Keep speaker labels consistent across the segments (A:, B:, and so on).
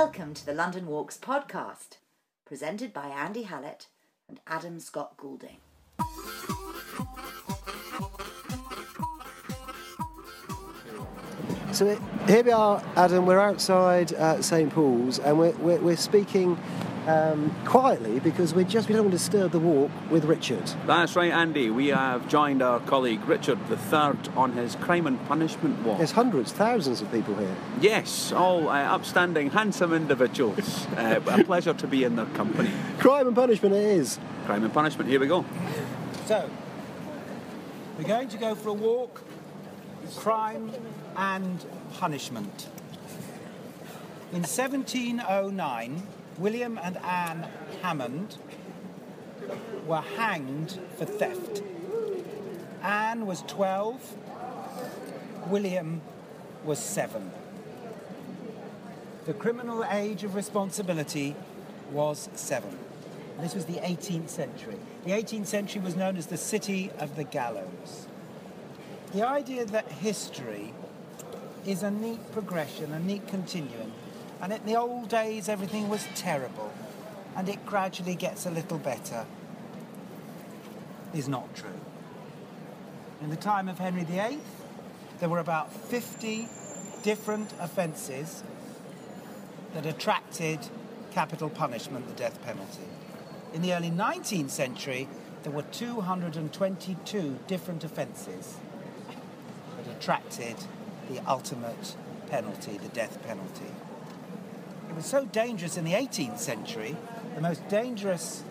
A: Welcome to the London Walks podcast, presented by Andy Hallett and Adam Scott Goulding.
B: So here we are, Adam. We're outside uh, St Paul's, and we're, we're, we're speaking um, quietly because we just we don't want to disturb the walk with Richard.
C: That's right, Andy. We have joined our colleague Richard the Third on his crime and punishment walk.
B: There's hundreds, thousands of people here.
C: Yes, all uh, upstanding, handsome individuals. uh, a pleasure to be in their company.
B: Crime and punishment it is.
C: Crime and punishment. Here we go.
D: So, we're going to go for a walk, crime and punishment. In 1709, William and Anne Hammond were hanged for theft. Anne was 12, William was 7. The criminal age of responsibility was 7. This was the 18th century. The 18th century was known as the city of the gallows. The idea that history is a neat progression, a neat continuum, and in the old days everything was terrible, and it gradually gets a little better, is not true. In the time of Henry VIII, there were about 50 different offences that attracted capital punishment, the death penalty. In the early 19th century, there were 222 different offences that attracted the ultimate penalty, the death penalty. Was so dangerous in the 18th century, the most dangerous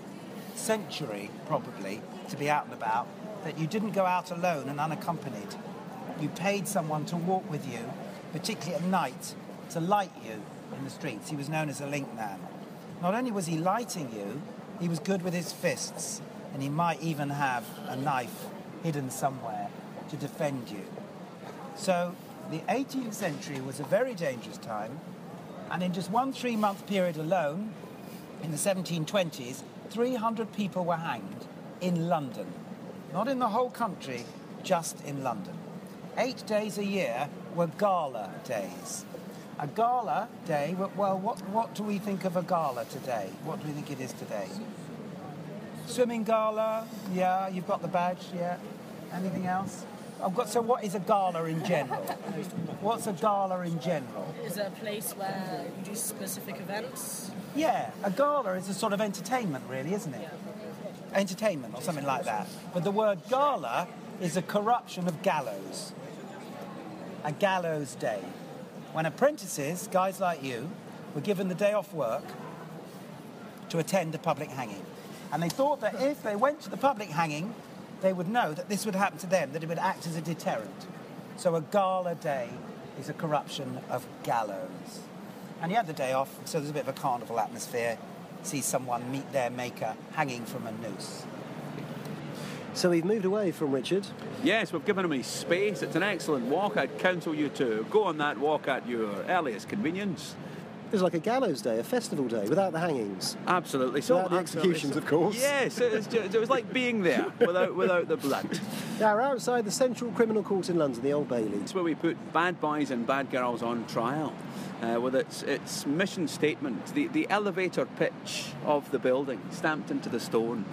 D: century probably to be out and about, that you didn't go out alone and unaccompanied. You paid someone to walk with you, particularly at night, to light you in the streets. He was known as a link man. Not only was he lighting you, he was good with his fists, and he might even have a knife hidden somewhere to defend you. So the 18th century was a very dangerous time, and in just one three month period alone, in the 1720s, 300 people were hanged in London. Not in the whole country, just in London. Eight days a year were gala days. A gala day, well, what, what do we think of a gala today? What do we think it is today? Swimming gala, yeah, you've got the badge, yeah. Anything else? I've got, so what is a gala in general? What's a gala in general?
E: Is it a place where you do specific events?
D: Yeah, a gala is a sort of entertainment, really, isn't it? Entertainment or something like that. But the word gala is a corruption of gallows. A gallows day. When apprentices, guys like you, were given the day off work to attend a public hanging. And they thought that if they went to the public hanging, they would know that this would happen to them, that it would act as a deterrent. So a gala day is a corruption of gallows. And you had the day off, so there's a bit of a carnival atmosphere. See someone meet their maker hanging from a noose.
B: So we've moved away from Richard.
C: Yes, we've given him his space. It's an excellent walk. I'd counsel you to go on that walk at your earliest convenience.
B: It was like a gallows day, a festival day, without the hangings.
C: Absolutely. So
B: Without the executions, of course.
C: Yes, it was, just, it was like being there without without the blood.
B: Now, we're outside the Central Criminal Court in London, the Old Bailey.
C: It's where we put bad boys and bad girls on trial. Uh, with its, its mission statement, the, the elevator pitch of the building stamped into the stone.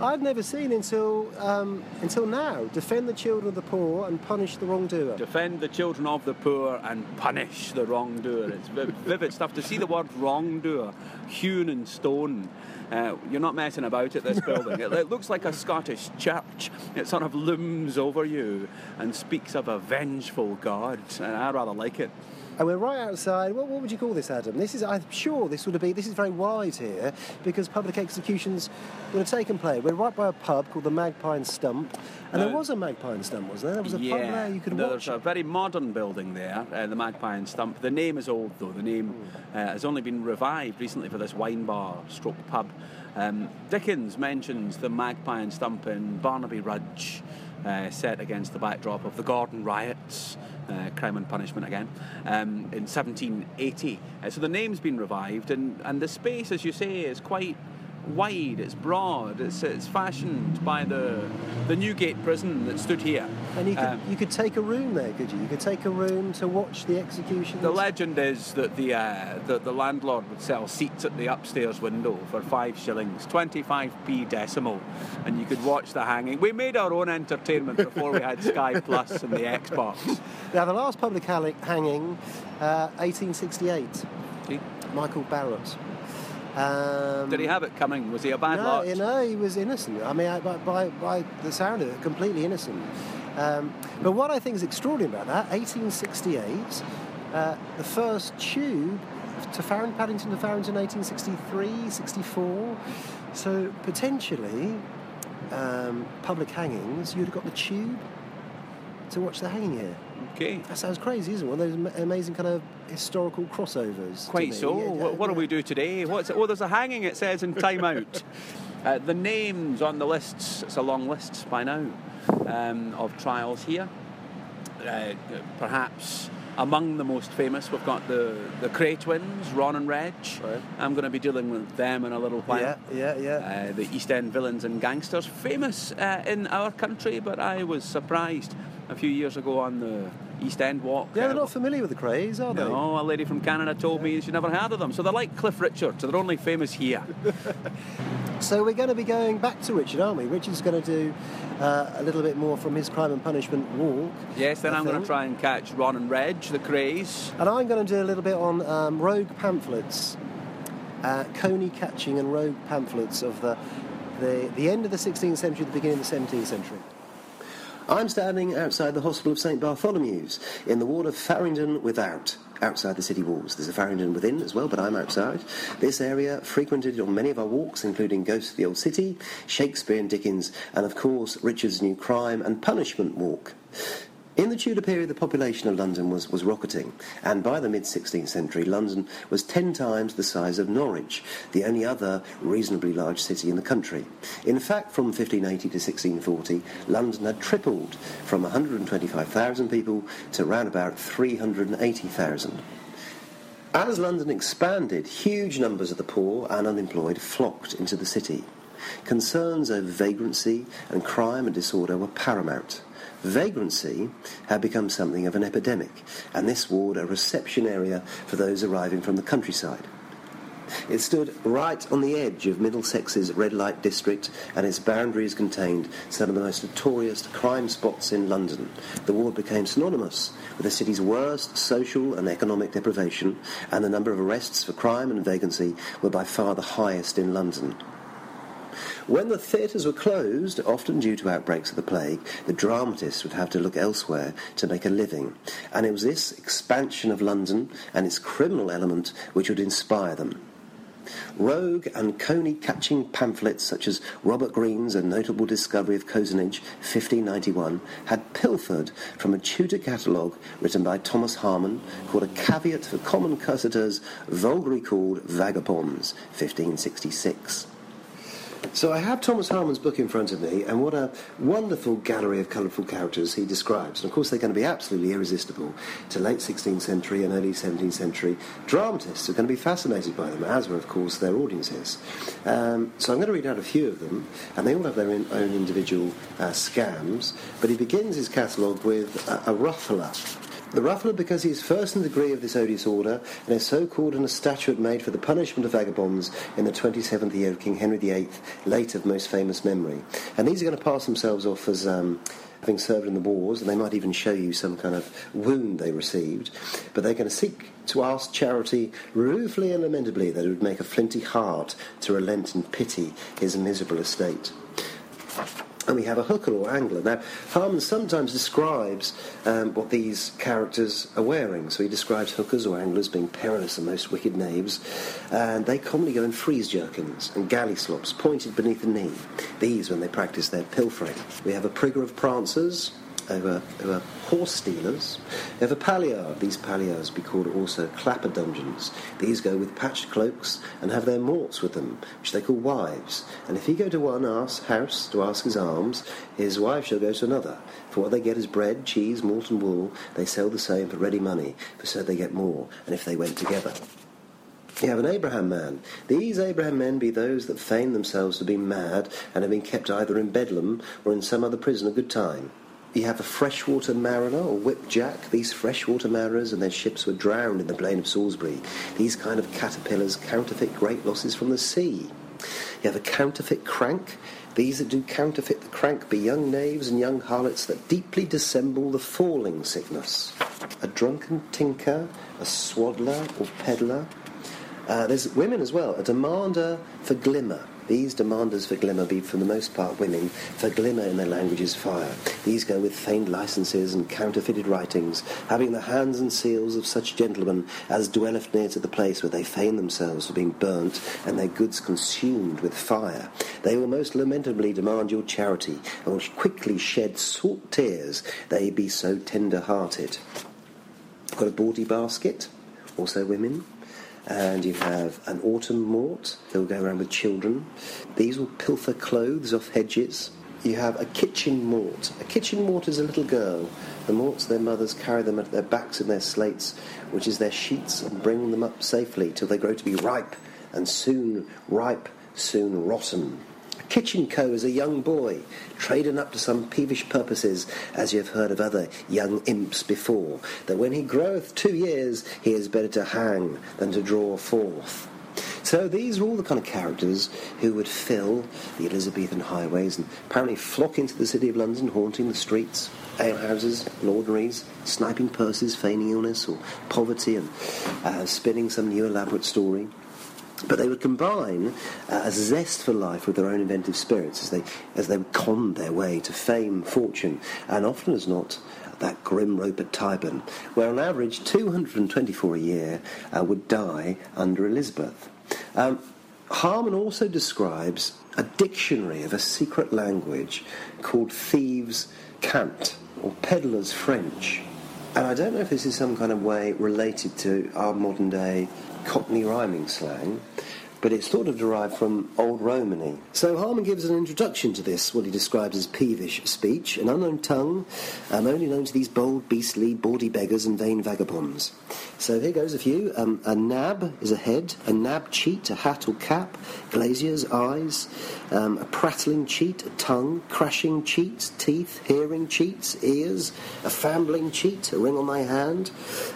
B: I've never seen until um, until now. Defend the children of the poor and punish the wrongdoer.
C: Defend the children of the poor and punish the wrongdoer. It's vivid stuff. To see the word wrongdoer hewn in stone, uh, you're not messing about at this building. It, it looks like a Scottish church. It sort of looms over you and speaks of a vengeful God. And I rather like it.
B: And we're right outside. What, what would you call this, Adam? This is, I'm sure, this would have been. This is very wide here because public executions would have taken place. We're right by a pub called the Magpie and Stump, and there was a Magpie and Stump, wasn't there? There was a pub there you could
C: there's
B: watch.
C: a very modern building there, uh, the Magpie and Stump. The name is old though. The name uh, has only been revived recently for this wine bar stroke pub. Um, Dickens mentions the Magpie and Stump in Barnaby Rudge, uh, set against the backdrop of the Gordon riots. Uh, crime and punishment again um, in 1780 uh, so the name's been revived and, and the space as you say is quite wide, it's broad, it's, it's fashioned by the, the Newgate prison that stood here.
B: And you could,
C: Um,
B: you could take a room there, could you? You could take a room to watch the execution.
C: The legend is that the, uh, the the landlord would sell seats at the upstairs window for five shillings, 25p decimal, and you could watch the hanging. We made our own entertainment before we had Sky Plus and the Xbox.
B: Now, the last public hanging, uh, 1868,
C: See?
B: Michael Barrett. Um,
C: Did he have it coming? Was he a bad
B: no,
C: lot?
B: you know, he was innocent. I mean, I- by, by, by the sound of it, completely innocent. Um, but what I think is extraordinary about that, 1868, uh, the first tube to Farron, Paddington to Farringdon, 1863, 64. So potentially, um, public hangings, you'd have got the tube to watch the hanging here.
C: Okay.
B: That sounds crazy, isn't it? One of those amazing kind of historical crossovers.
C: Quite so.
B: Yeah,
C: what, what do we do today? What's it? Oh, there's a hanging. It says in Time Out. uh, the names on the lists. It's a long list by now um, of trials here. Uh, perhaps among the most famous, we've got the the Kray twins, Ron and Reg.
B: Right.
C: I'm going to be dealing with them in a little while.
B: Yeah, yeah, yeah.
C: Uh, the East End villains and gangsters, famous uh, in our country, but I was surprised a few years ago on the East End walk.
B: yeah,
C: uh,
B: they're not familiar with the Krays, are they?
C: no, a lady from Canada told me she never heard of them. So they're like Cliff Richard, so they're only famous here.
B: So we're going to be going back to Richard, aren't we? Richard's going to do uh, a little bit more from his crime and punishment walk.
C: Yes, then
B: I
C: I'm going to try and catch Ron and Reg, the Krays.
B: And I'm going to do a little bit on um, rogue pamphlets, uh, coney catching and rogue pamphlets of the, the, the end of the 16th century, the beginning of the 17th century. I'm standing outside the Hospital of St Bartholomew's in the ward of Farringdon Without, outside the city walls. There's a Farringdon within as well, but I'm outside. This area frequented on many of our walks, including Ghosts of the Old City, Shakespeare and Dickens, and of course Richard's new crime and punishment walk. In the Tudor period, the population of London was, was rocketing, and by the mid 16th century, London was 10 times the size of Norwich, the only other reasonably large city in the country. In fact, from 1580 to 1640, London had tripled from 125,000 people to round about 380,000. As London expanded, huge numbers of the poor and unemployed flocked into the city. Concerns over vagrancy and crime and disorder were paramount. Vagrancy had become something of an epidemic, and this ward a reception area for those arriving from the countryside. It stood right on the edge of Middlesex's red light district, and its boundaries contained some of the most notorious crime spots in London. The ward became synonymous with the city's worst social and economic deprivation, and the number of arrests for crime and vagrancy were by far the highest in London. When the theatres were closed, often due to outbreaks of the plague, the dramatists would have to look elsewhere to make a living. And it was this expansion of London and its criminal element which would inspire them. Rogue and coney catching pamphlets such as Robert Greene's A Notable Discovery of Cozenage, 1591, had pilfered from a Tudor catalogue written by Thomas Harman called A Caveat for Common Cursitors, vulgarly called Vagabonds, 1566. So I have Thomas Harman's book in front of me, and what a wonderful gallery of colourful characters he describes. And of course, they're going to be absolutely irresistible to late 16th century and early 17th century dramatists are going to be fascinated by them, as were, of course, their audiences. Um, so I'm going to read out a few of them, and they all have their own individual uh, scams. But he begins his catalogue with a, a ruffler. The ruffler because he is first in the degree of this odious order, and is so called in a statute made for the punishment of vagabonds in the 27th year of King Henry VIII, late of most famous memory. And these are going to pass themselves off as um, having served in the wars, and they might even show you some kind of wound they received. But they're going to seek to ask charity ruefully and lamentably that it would make a flinty heart to relent and pity his miserable estate. And we have a hooker or angler. Now, Harman sometimes describes um, what these characters are wearing. So he describes hookers or anglers being perilous and most wicked knaves. And they commonly go in frieze jerkins and galley slops pointed beneath the knee. These when they practice their pilfering. We have a prigger of prancers, over, over horse stealers. We have a palliard. These palliards be called also clapper dudgeons. These go with patched cloaks and have their morts with them, which they call wives. And if he go to one house to ask his alms, his wife shall go to another. For what they get is bread, cheese, malt and wool. They sell the same for ready money, for so they get more, and if they went together. You have an Abraham man. These Abraham men be those that feign themselves to be mad and have been kept either in Bedlam or in some other prison a good time. You have a freshwater mariner or whipjack. These freshwater mariners and their ships were drowned in the plain of Salisbury. These kind of caterpillars counterfeit great losses from the sea. You have a counterfeit crank. These that do counterfeit the crank be young knaves and young harlots that deeply dissemble the falling sickness. A drunken tinker, a swaddler or peddler, uh, there's women as well. A demander for glimmer. These demanders for glimmer be for the most part women, for glimmer in their language is fire. These go with feigned licenses and counterfeited writings, having the hands and seals of such gentlemen as dwelleth near to the place where they feign themselves for being burnt and their goods consumed with fire. They will most lamentably demand your charity, and will quickly shed salt tears, they be so tender hearted. Got a bawdy basket, also women and you have an autem mort who'll go around with children. These will pilfer clothes off hedges. You have a kitchen mort. A kitchen mort is a little girl. The morts their mothers carry them at their backs in their slates, which is their sheets, and bring them up safely till they grow to be ripe, and soon ripe, soon rotten. Kitchen Co is a young boy, traded up to some peevish purposes, as you have heard of other young imps before, that when he groweth two years, he is better to hang than to draw forth. So these are all the kind of characters who would fill the Elizabethan highways and apparently flock into the city of London, haunting the streets, alehouses, ordinaries, sniping purses, feigning illness or poverty, and uh, spinning some new elaborate story. But they would combine uh, a zest for life with their own inventive spirits as they, as they would con their way to fame, fortune, and often as not, that grim rope at Tyburn, where on average 224 a year uh, would die under Elizabeth. Um, Harman also describes a dictionary of a secret language called Thieves' Cant, or Peddler's French. And I don't know if this is some kind of way related to our modern day Cockney rhyming slang, but it's sort of derived from Old Romany. So Harman gives an introduction to this, what he describes as peevish speech, an unknown tongue, um, only known to these bold, beastly, bawdy beggars and vain vagabonds. So here goes a few. Um, a nab is a head, a nab cheat, a hat or cap, glaziers, eyes, um, a prattling cheat, a tongue, crashing cheats, teeth, hearing cheats, ears, a fambling cheat, a ring on my hand,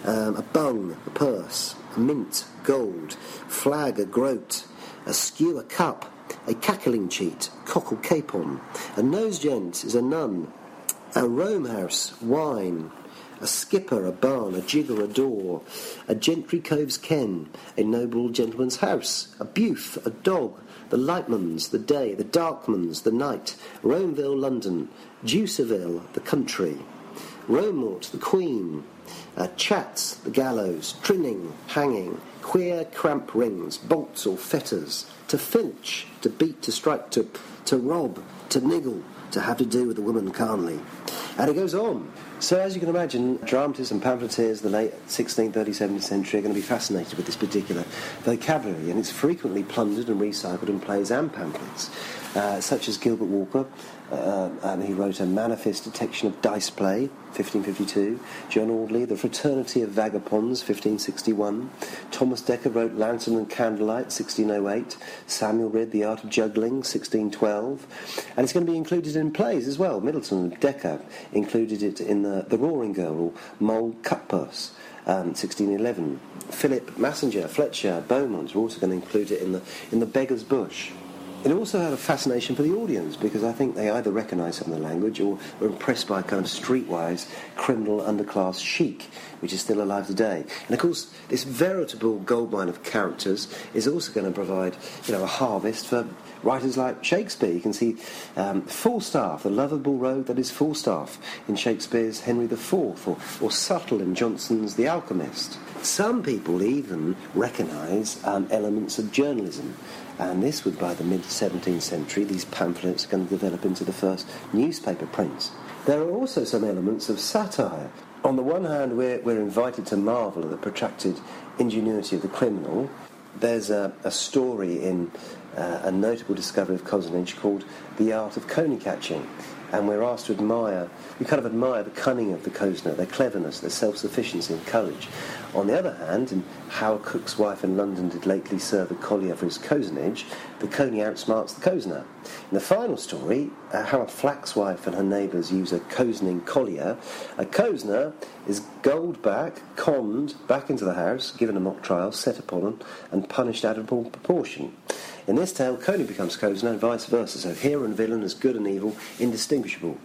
B: um, a bung, a purse, mint, gold, flag a groat, a skew a cup, a cackling cheat, cockle capon, a nose gent is a nun, a Rome bouse, wine, a skipper, a barn, a jigger, a door, a gentry cove's ken, a noble gentleman's house, a buth, a dog, the lightman's, the day, the darkman's, the night, Romeville, London, Deuceville, the country, Romort, the queen, uh, chats, the gallows, trinning, hanging, queer cramp rings, bolts or fetters, to filch, to beat, to strike, to, to rob, to niggle, to have to do with a woman carnally. And it goes on. So, as you can imagine, dramatists and pamphleteers of the late 16th, early 17th century are going to be fascinated with this particular vocabulary, and it's frequently plundered and recycled in plays and pamphlets, uh, such as Gilbert Walker, uh, and he wrote a manifest detection of dice play, 1552. John Awdeley, The Fraternity of Vagabonds, 1561. Thomas Dekker wrote Lantern and Candlelight, 1608. Samuel Rid, The Art of Juggling, 1612. And it's going to be included in plays as well. Middleton and Dekker included it in the, the Roaring Girl or Moll Cutpurse. Um, 1611. Philip Massinger, Fletcher, Beaumont are also going to include it in the in the Beggar's Bush. It also had a fascination for the audience because I think they either recognised some of the language or were impressed by a kind of streetwise criminal underclass chic, which is still alive today. And of course, this veritable goldmine of characters is also going to provide, you know, a harvest for writers like Shakespeare. You can see um, Falstaff, the lovable rogue that is Falstaff, in Shakespeare's Henry IV, or, or Subtle in Jonson's The Alchemist. Some people even recognise um, elements of journalism. And this would, by the mid 17th century, these pamphlets are going to develop into the first newspaper prints. There are also some elements of satire. On the one hand, we're, we're invited to marvel at the protracted ingenuity of the criminal. There's a, a story in uh, a notable discovery of Cozenage called The Art of Coney Catching. and we're asked to admire, we kind of admire the cunning of the cozener, their cleverness, their self-sufficiency and courage. On the other hand, in How Cook's Wife in London did lately serve a collier for his cozenage, the coney outsmarts the cozener. In the final story, uh, how a flax wife and her neighbours use a cozening collier, a cozener is gold back, conned back into the house, given a mock trial, set upon and punished out of proportion. In this tale, Coney becomes cozener and vice versa, so hero and villain as good and evil, indistinguishable.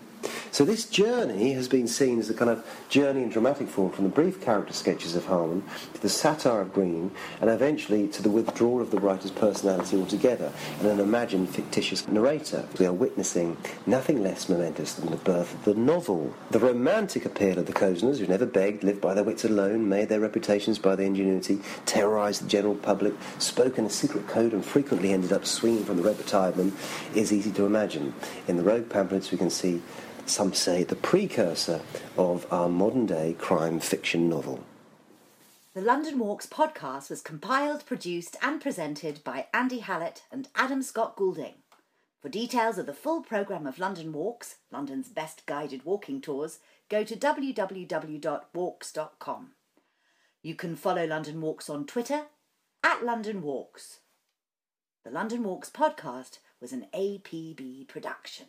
B: So this journey has been seen as a kind of journey in dramatic form from the brief character sketches of Harman to the satire of Greene and eventually to the withdrawal of the writer's personality altogether and an imagined fictitious narrator. We are witnessing nothing less momentous than the birth of the novel. The romantic appeal of the cozeners, who never begged, lived by their wits alone, made their reputations by their ingenuity, terrorised the general public, spoke in a secret code and frequently ended up swinging from the retirement, is easy to imagine. In the rogue pamphlets we can see some say, the precursor of our modern day crime fiction novel.
A: The London Walks podcast was compiled, produced, and presented by Andy Hallett and Adam Scott Goulding. For details of the full programme of London Walks, London's best guided walking tours, go to www.walks.com. You can follow London Walks on Twitter at London Walks. The London Walks podcast was an APB production.